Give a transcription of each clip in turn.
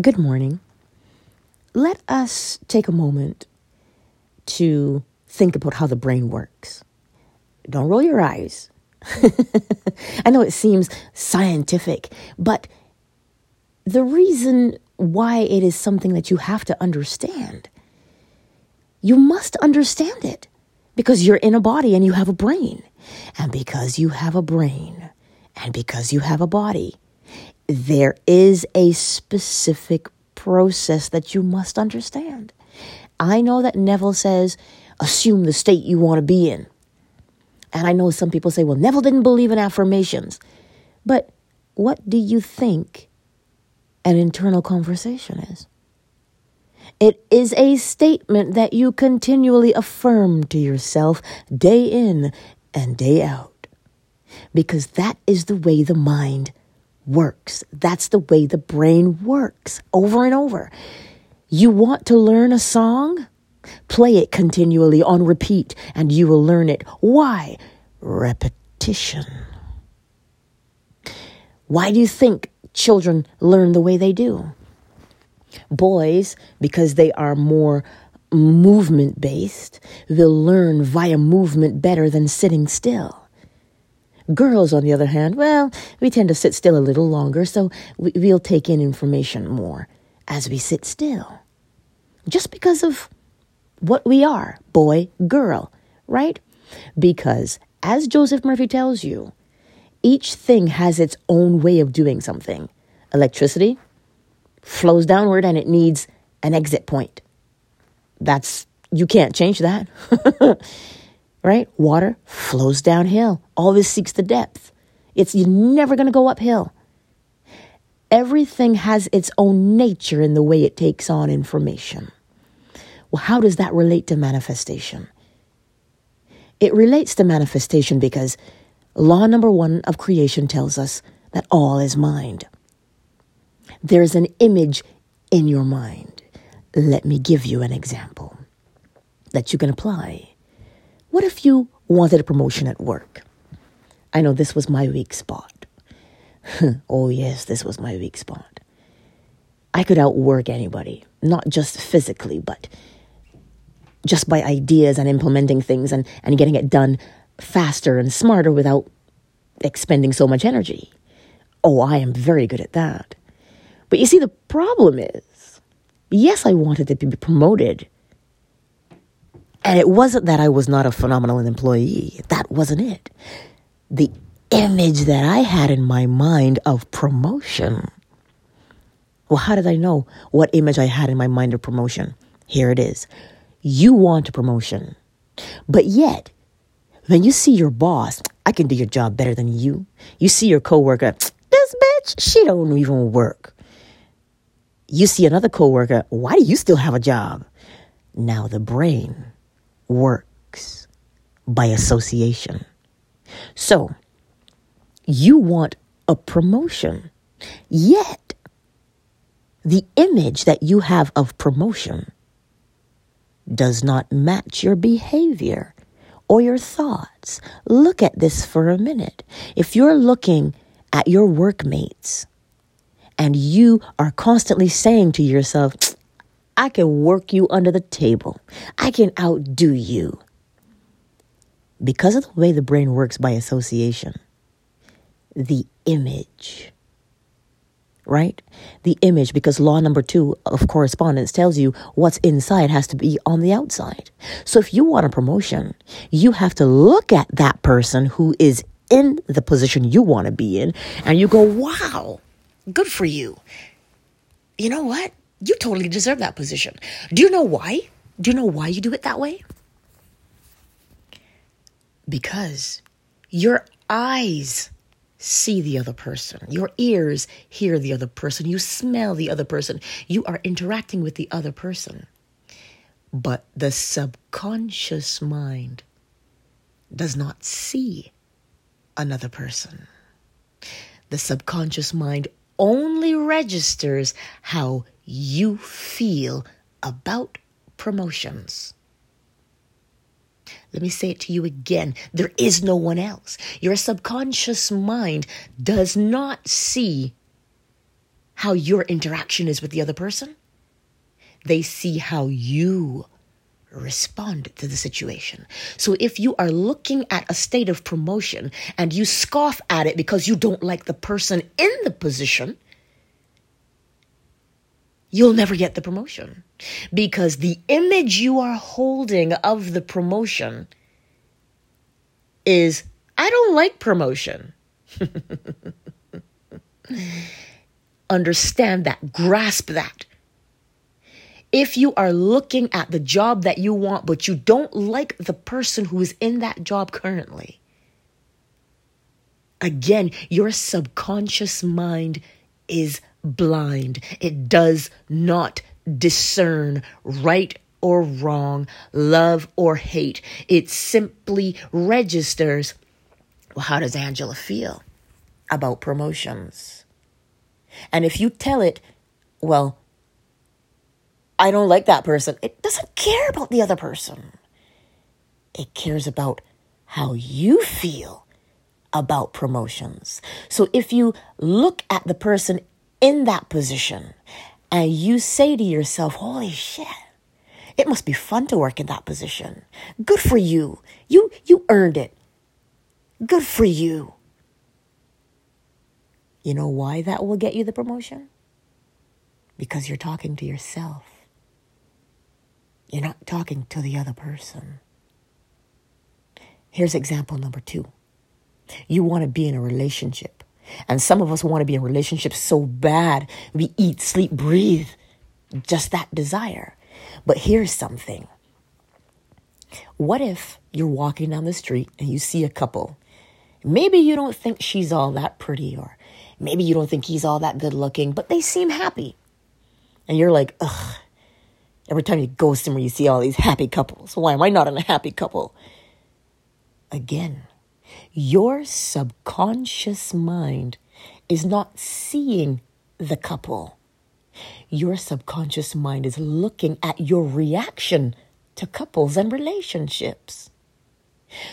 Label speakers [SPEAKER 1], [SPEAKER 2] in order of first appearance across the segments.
[SPEAKER 1] Good morning. Let us take a moment to think about how the brain works. Don't roll your eyes. I know it seems scientific, but the reason why it is something that you have to understand, you must understand it because you're in a body and you have a brain. And because you have a brain and because you have a body, there is a specific process that you must understand. I know that Neville says, assume the state you want to be in. And I know some people say, well, Neville didn't believe in affirmations. But what do you think an internal conversation is? It is a statement that you continually affirm to yourself day in and day out. Because that is the way the mind works. That's the way the brain works over and over. You want to learn a song? Play it continually on repeat and you will learn it. Why? Repetition. Why do you think children learn the way they do? Boys, because they are more movement based, will learn via movement better than sitting still. Girls, on the other hand, well, we tend to sit still a little longer, so we'll take in information more as we sit still. Just because of what we are boy, girl, right? Because, as Joseph Murphy tells you, each thing has its own way of doing something. Electricity flows downward and it needs an exit point. That's, you can't change that. right? Water flows downhill, always seeks the depth. It's you're never going to go uphill. Everything has its own nature in the way it takes on information. Well, how does that relate to manifestation? It relates to manifestation because law number one of creation tells us that all is mind. There's an image in your mind. Let me give you an example that you can apply. What if you wanted a promotion at work? I know this was my weak spot. oh, yes, this was my weak spot. I could outwork anybody, not just physically, but just by ideas and implementing things and, and getting it done faster and smarter without expending so much energy. Oh, I am very good at that. But you see, the problem is yes, I wanted to be promoted, and it wasn't that I was not a phenomenal employee. That wasn't it. The image that I had in my mind of promotion. Well, how did I know what image I had in my mind of promotion? Here it is. You want a promotion. But yet, when you see your boss, I can do your job better than you. You see your coworker, this bitch, she don't even work. You see another coworker, why do you still have a job? Now the brain works by association. So, you want a promotion, yet the image that you have of promotion does not match your behavior or your thoughts. Look at this for a minute. If you're looking at your workmates and you are constantly saying to yourself, I can work you under the table. I can outdo you. Because of the way the brain works by association, the image, right? The image, because law number two of correspondence tells you what's inside has to be on the outside. So if you want a promotion, you have to look at that person who is in the position you want to be in and you go, wow, good for you. You know what? You totally deserve that position. Do you know why? Do you know why you do it that way? Because your eyes see the other person, your ears hear the other person, you smell the other person, you are interacting with the other person. But the subconscious mind does not see another person. The subconscious mind only registers how you feel about promotions. Let me say it to you again. There is no one else. Your subconscious mind does not see how your interaction is with the other person. They see how you respond to the situation. So if you are looking at a state of promotion and you scoff at it because you don't like the person in the position, you'll never get the promotion because the image you are holding of the promotion is I don't like promotion. Understand that, grasp that. If you are looking at the job that you want, but you don't like the person who is in that job currently, again, your subconscious mind is blind. It does not discern right or wrong, love or hate. It simply registers well, how does Angela feel about promotions? And if you tell it, well, I don't like that person, it doesn't care about the other person. It cares about how you feel about promotions. So if you look at the person in that position and you say to yourself, holy shit, it must be fun to work in that position. Good for you. You you earned it. Good for you. You know why that will get you the promotion? Because you're talking to yourself. You're not talking to the other person. Here's example number two. You want to be in a relationship. And some of us want to be in relationships so bad, we eat, sleep, breathe just that desire. But here's something. What if you're walking down the street and you see a couple? Maybe you don't think she's all that pretty, or maybe you don't think he's all that good looking, but they seem happy. And you're like, ugh. Every time you go somewhere, you see all these happy couples. Why am I not in a happy couple? Again, your subconscious mind is not seeing the couple. Your subconscious mind is looking at your reaction to couples and relationships.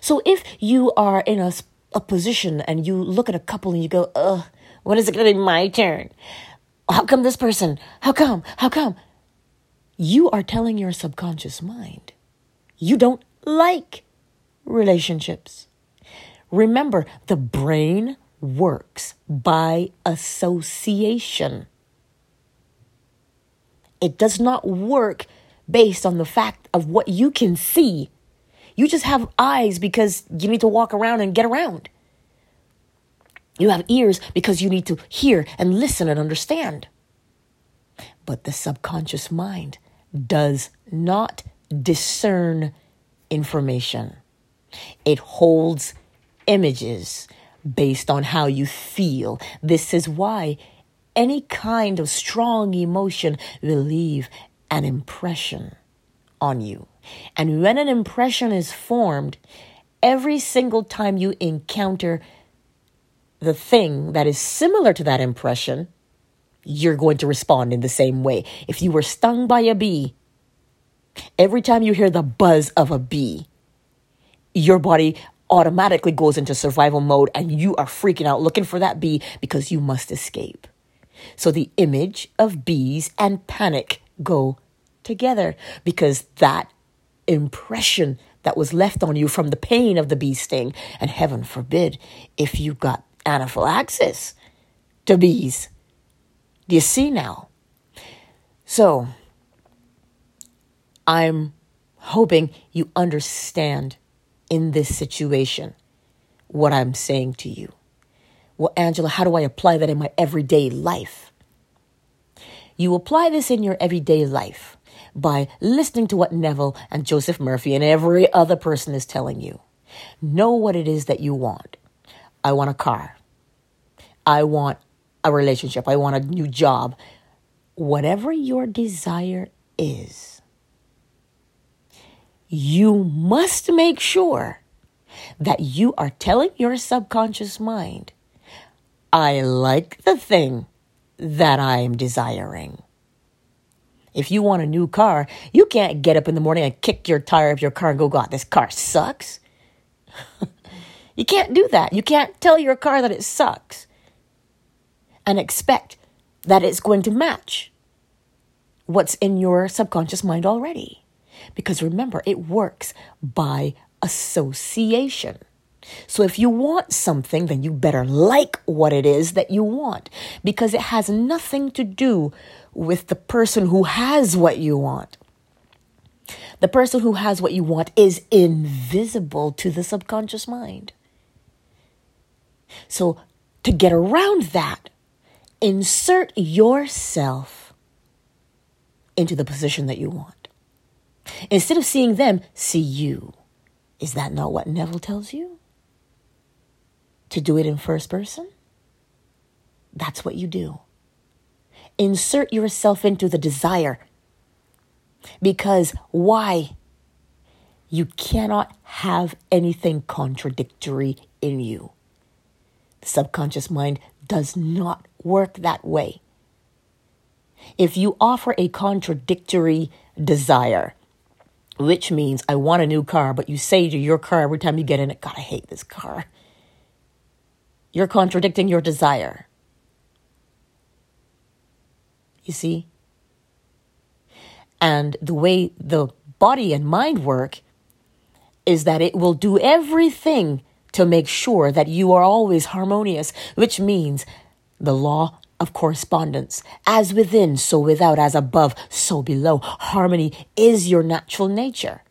[SPEAKER 1] So if you are in a, a position and you look at a couple and you go, ugh, when is it going to be my turn? How come this person? How come? How come? You are telling your subconscious mind you don't like relationships. Remember, the brain works by association. It does not work based on the fact of what you can see. You just have eyes because you need to walk around and get around. You have ears because you need to hear and listen and understand. But the subconscious mind does not discern information, it holds images based on how you feel. This is why any kind of strong emotion will leave an impression on you. And when an impression is formed, every single time you encounter the thing that is similar to that impression, you're going to respond in the same way. If you were stung by a bee, every time you hear the buzz of a bee, your body automatically goes into survival mode and you are freaking out looking for that bee because you must escape. So the image of bees and panic go together because that impression that was left on you from the pain of the bee sting, and heaven forbid if you got anaphylaxis to bees. Do you see now? So, I'm hoping you understand in this situation what I'm saying to you. Well, Angela, how do I apply that in my everyday life? You apply this in your everyday life by listening to what Neville and Joseph Murphy and every other person is telling you. Know what it is that you want. I want a car. I want a relationship. I want a new job. Whatever your desire is, you must make sure that you are telling your subconscious mind I like the thing that I am desiring. If you want a new car, you can't get up in the morning and kick your tire of your car and go, God, this car sucks. you can't do that. You can't tell your car that it sucks and expect that it's going to match what's in your subconscious mind already. Because remember, it works by association. So if you want something, then you better like what it is that you want because it has nothing to do with the person who has what you want. The person who has what you want is invisible to the subconscious mind. So to get around that, insert yourself into the position that you want. Instead of seeing them, see you. Is that not what Neville tells you? To do it in first person? That's what you do. Insert yourself into the desire. Because why? You cannot have anything contradictory in you. The subconscious mind does not work that way. If you offer a contradictory desire, which means I want a new car, but you say to your car every time you get in it, God, I hate this car. You're contradicting your desire. You see? And the way the body and mind work is that it will do everything to make sure that you are always harmonious, which means the law of correspondence. As within, so without, as above, so below. Harmony is your natural nature.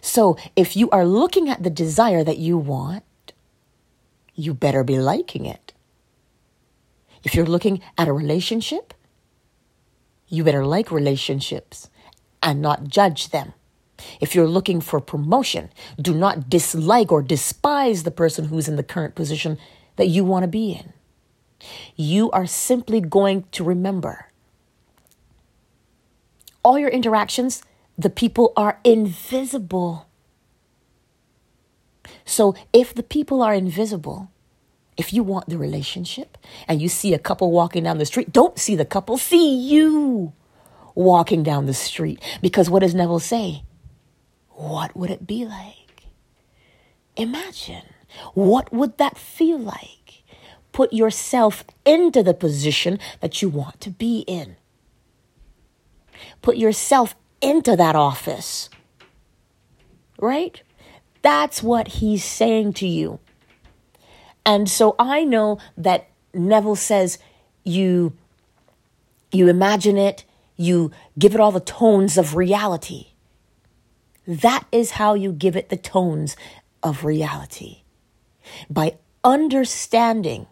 [SPEAKER 1] So if you are looking at the desire that you want, you better be liking it. If you're looking at a relationship, you better like relationships and not judge them. If you're looking for promotion, do not dislike or despise the person who's in the current position that you want to be in. You are simply going to remember all your interactions, the people are invisible. So if the people are invisible, if you want the relationship and you see a couple walking down the street, don't see the couple, see you walking down the street. Because what does Neville say? What would it be like? Imagine. What would that feel like? Put yourself into the position that you want to be in. Put yourself into that office. Right? That's what he's saying to you. And so I know that Neville says you you imagine it, you give it all the tones of reality. That is how you give it the tones of reality. By understanding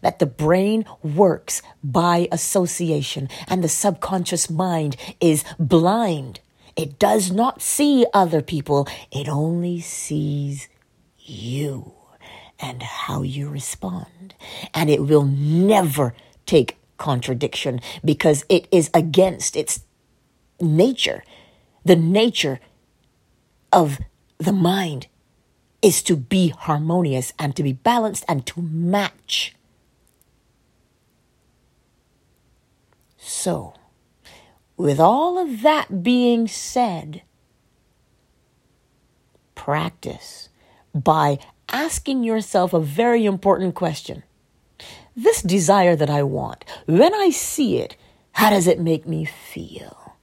[SPEAKER 1] that the brain works by association and the subconscious mind is blind. It does not see other people, it only sees you and how you respond. And it will never take contradiction because it is against its nature. The nature of the mind is to be harmonious and to be balanced and to match So, with all of that being said, practice by asking yourself a very important question. This desire that I want, when I see it, how does it make me feel?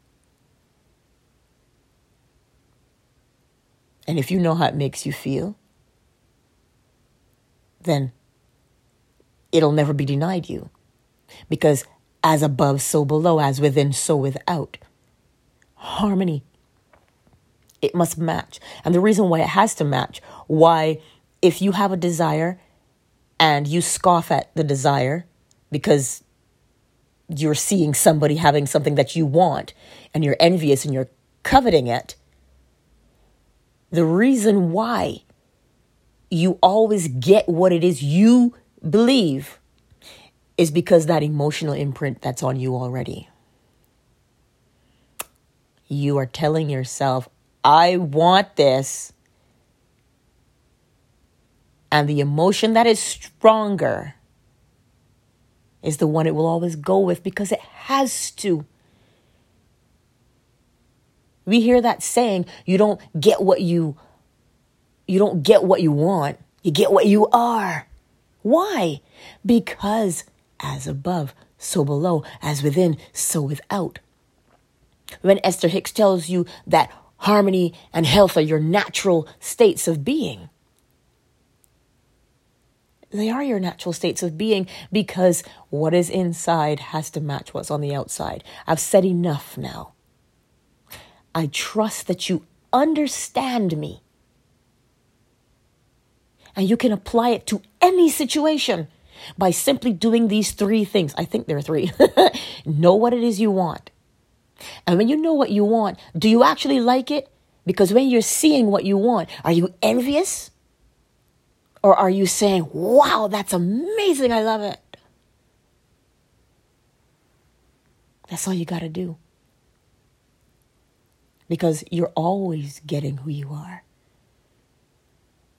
[SPEAKER 1] And if you know how it makes you feel, then it'll never be denied you. Because as above, so below, as within, so without. Harmony. It must match. And the reason why it has to match, why, if you have a desire and you scoff at the desire because you're seeing somebody having something that you want and you're envious and you're coveting it, the reason why you always get what it is you believe is because that emotional imprint that's on you already. You are telling yourself, I want this. And the emotion that is stronger is the one it will always go with because it has to. We hear that saying, you don't get what you you don't get what you want, you get what you are. Why? Because as above, so below, as within, so without. When Esther Hicks tells you that harmony and health are your natural states of being, they are your natural states of being because what is inside has to match what's on the outside. I've said enough now. I trust that you understand me. And you can apply it to any situation by simply doing these three things. I think there are three. know what it is you want. And when you know what you want, do you actually like it? Because when you're seeing what you want, are you envious? Or are you saying, wow, that's amazing, I love it? That's all you got to do. Because you're always getting who you are.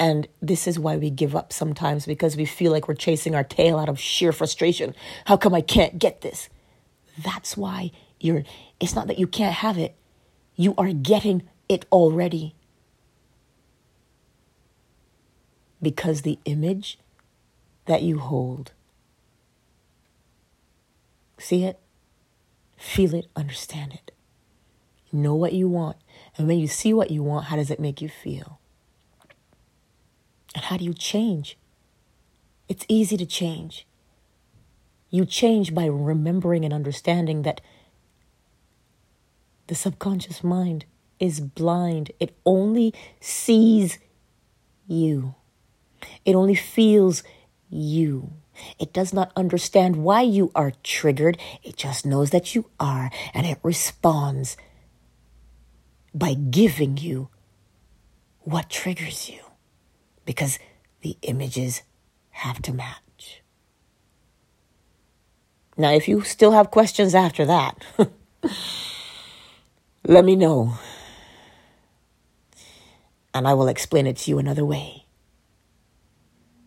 [SPEAKER 1] And this is why we give up sometimes because we feel like we're chasing our tail out of sheer frustration. How come I can't get this? That's why you're, it's not that you can't have it, you are getting it already. Because the image that you hold, see it, feel it, understand it, know what you want. And when you see what you want, how does it make you feel? And how do you change? It's easy to change. You change by remembering and understanding that the subconscious mind is blind. It only sees you, it only feels you. It does not understand why you are triggered. It just knows that you are, and it responds by giving you what triggers you because the images have to match. Now, if you still have questions after that, let me know. And I will explain it to you another way.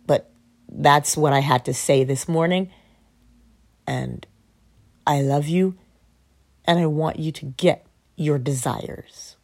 [SPEAKER 1] But that's what I had to say this morning. And I love you. And I want you to get your desires.